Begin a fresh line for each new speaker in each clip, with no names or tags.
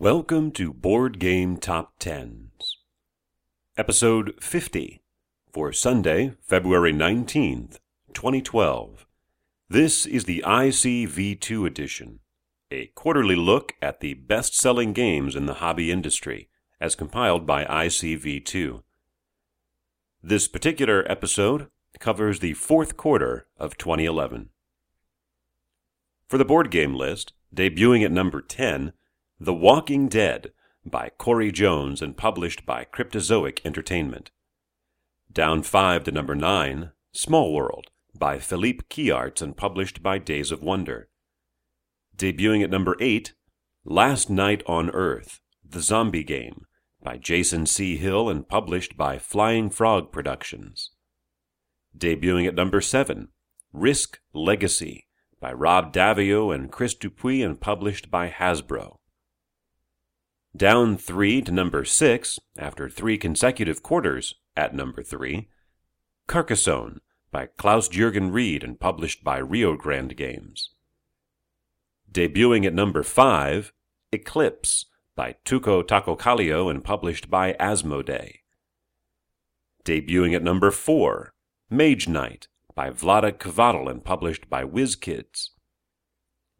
Welcome to Board Game Top Tens, Episode 50 for Sunday, February 19th, 2012. This is the ICV2 edition, a quarterly look at the best selling games in the hobby industry, as compiled by ICV2. This particular episode covers the fourth quarter of 2011. For the board game list, debuting at number 10, The Walking Dead by Cory Jones and published by Cryptozoic Entertainment. Down 5 to number 9, Small World by Philippe Keyaerts and published by Days of Wonder. Debuting at number 8, Last Night on Earth, The Zombie Game by Jason C. Hill and published by Flying Frog Productions. Debuting at number 7, Risk Legacy by Rob Daviau and Chris Dupuis and published by Hasbro. Down 3 to number 6 after three consecutive quarters at number 3, Carcassonne by Klaus Jürgen Wrede and published by Rio Grande Games. Debuting at number 5, Eclipse by Touko Tahkokallio and published by Asmodee. Debuting at number 4, Mage Knight by Vlaada Chvátil and published by WizKids.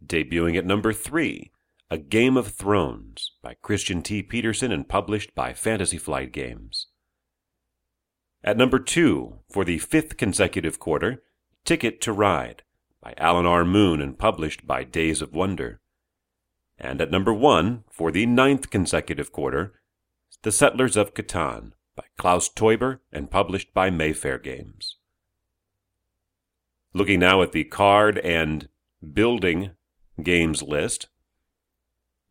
Debuting at number 3, A Game of Thrones by Christian T. Petersen and published by Fantasy Flight Games. At number 2, for the fifth consecutive quarter, Ticket to Ride by Alan R. Moon and published by Days of Wonder. And at number 1, for the ninth consecutive quarter, The Settlers of Catan by Klaus Teuber and published by Mayfair Games. Looking now at the card and building games list,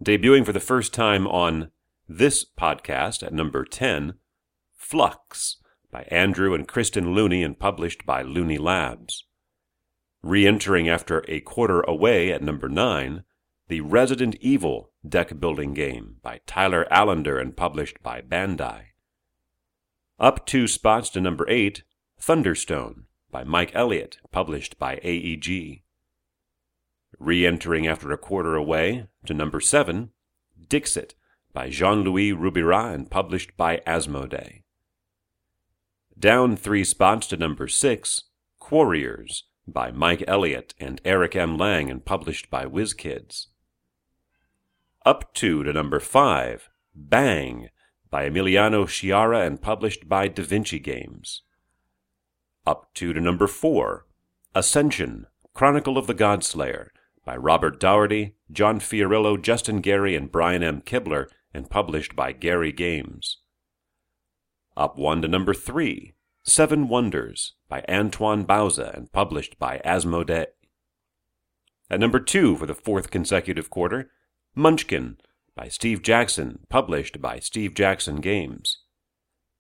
debuting for the first time on this podcast at number 10, Fluxx by Andrew and Kristin Looney and published by Looney Labs. Re entering after a quarter away at number 9, the Resident Evil deck building game by Tyler Allender and published by Bandai. Up two spots to number 8, Thunderstone by Mike Elliott, published by AEG. Re entering after a quarter away to number 7, Dixit by Jean Louis Roubira and published by Asmodee. Down three spots to number 6, Quarriors by Mike Elliott and Eric M. Lang and published by WizKids. Up two to number 5, Bang by Emiliano Sciarra and published by Da Vinci Games. Up two to number 4, Ascension Chronicle of the Godslayer by Robert Dougherty, John Fiorillo, Justin Gary, and Brian M. Kibler, and published by Gary Games. Up one to number three, Seven Wonders by Antoine Bauza and published by Asmodee. At number two for the fourth consecutive quarter, Munchkin by Steve Jackson, published by Steve Jackson Games.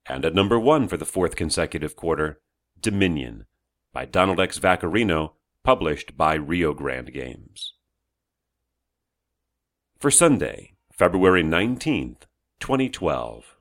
And at number one for the fourth consecutive quarter, Dominion by Donald X. Vaccarino, published by Rio Grande Games. For Sunday, February 19th, 2012.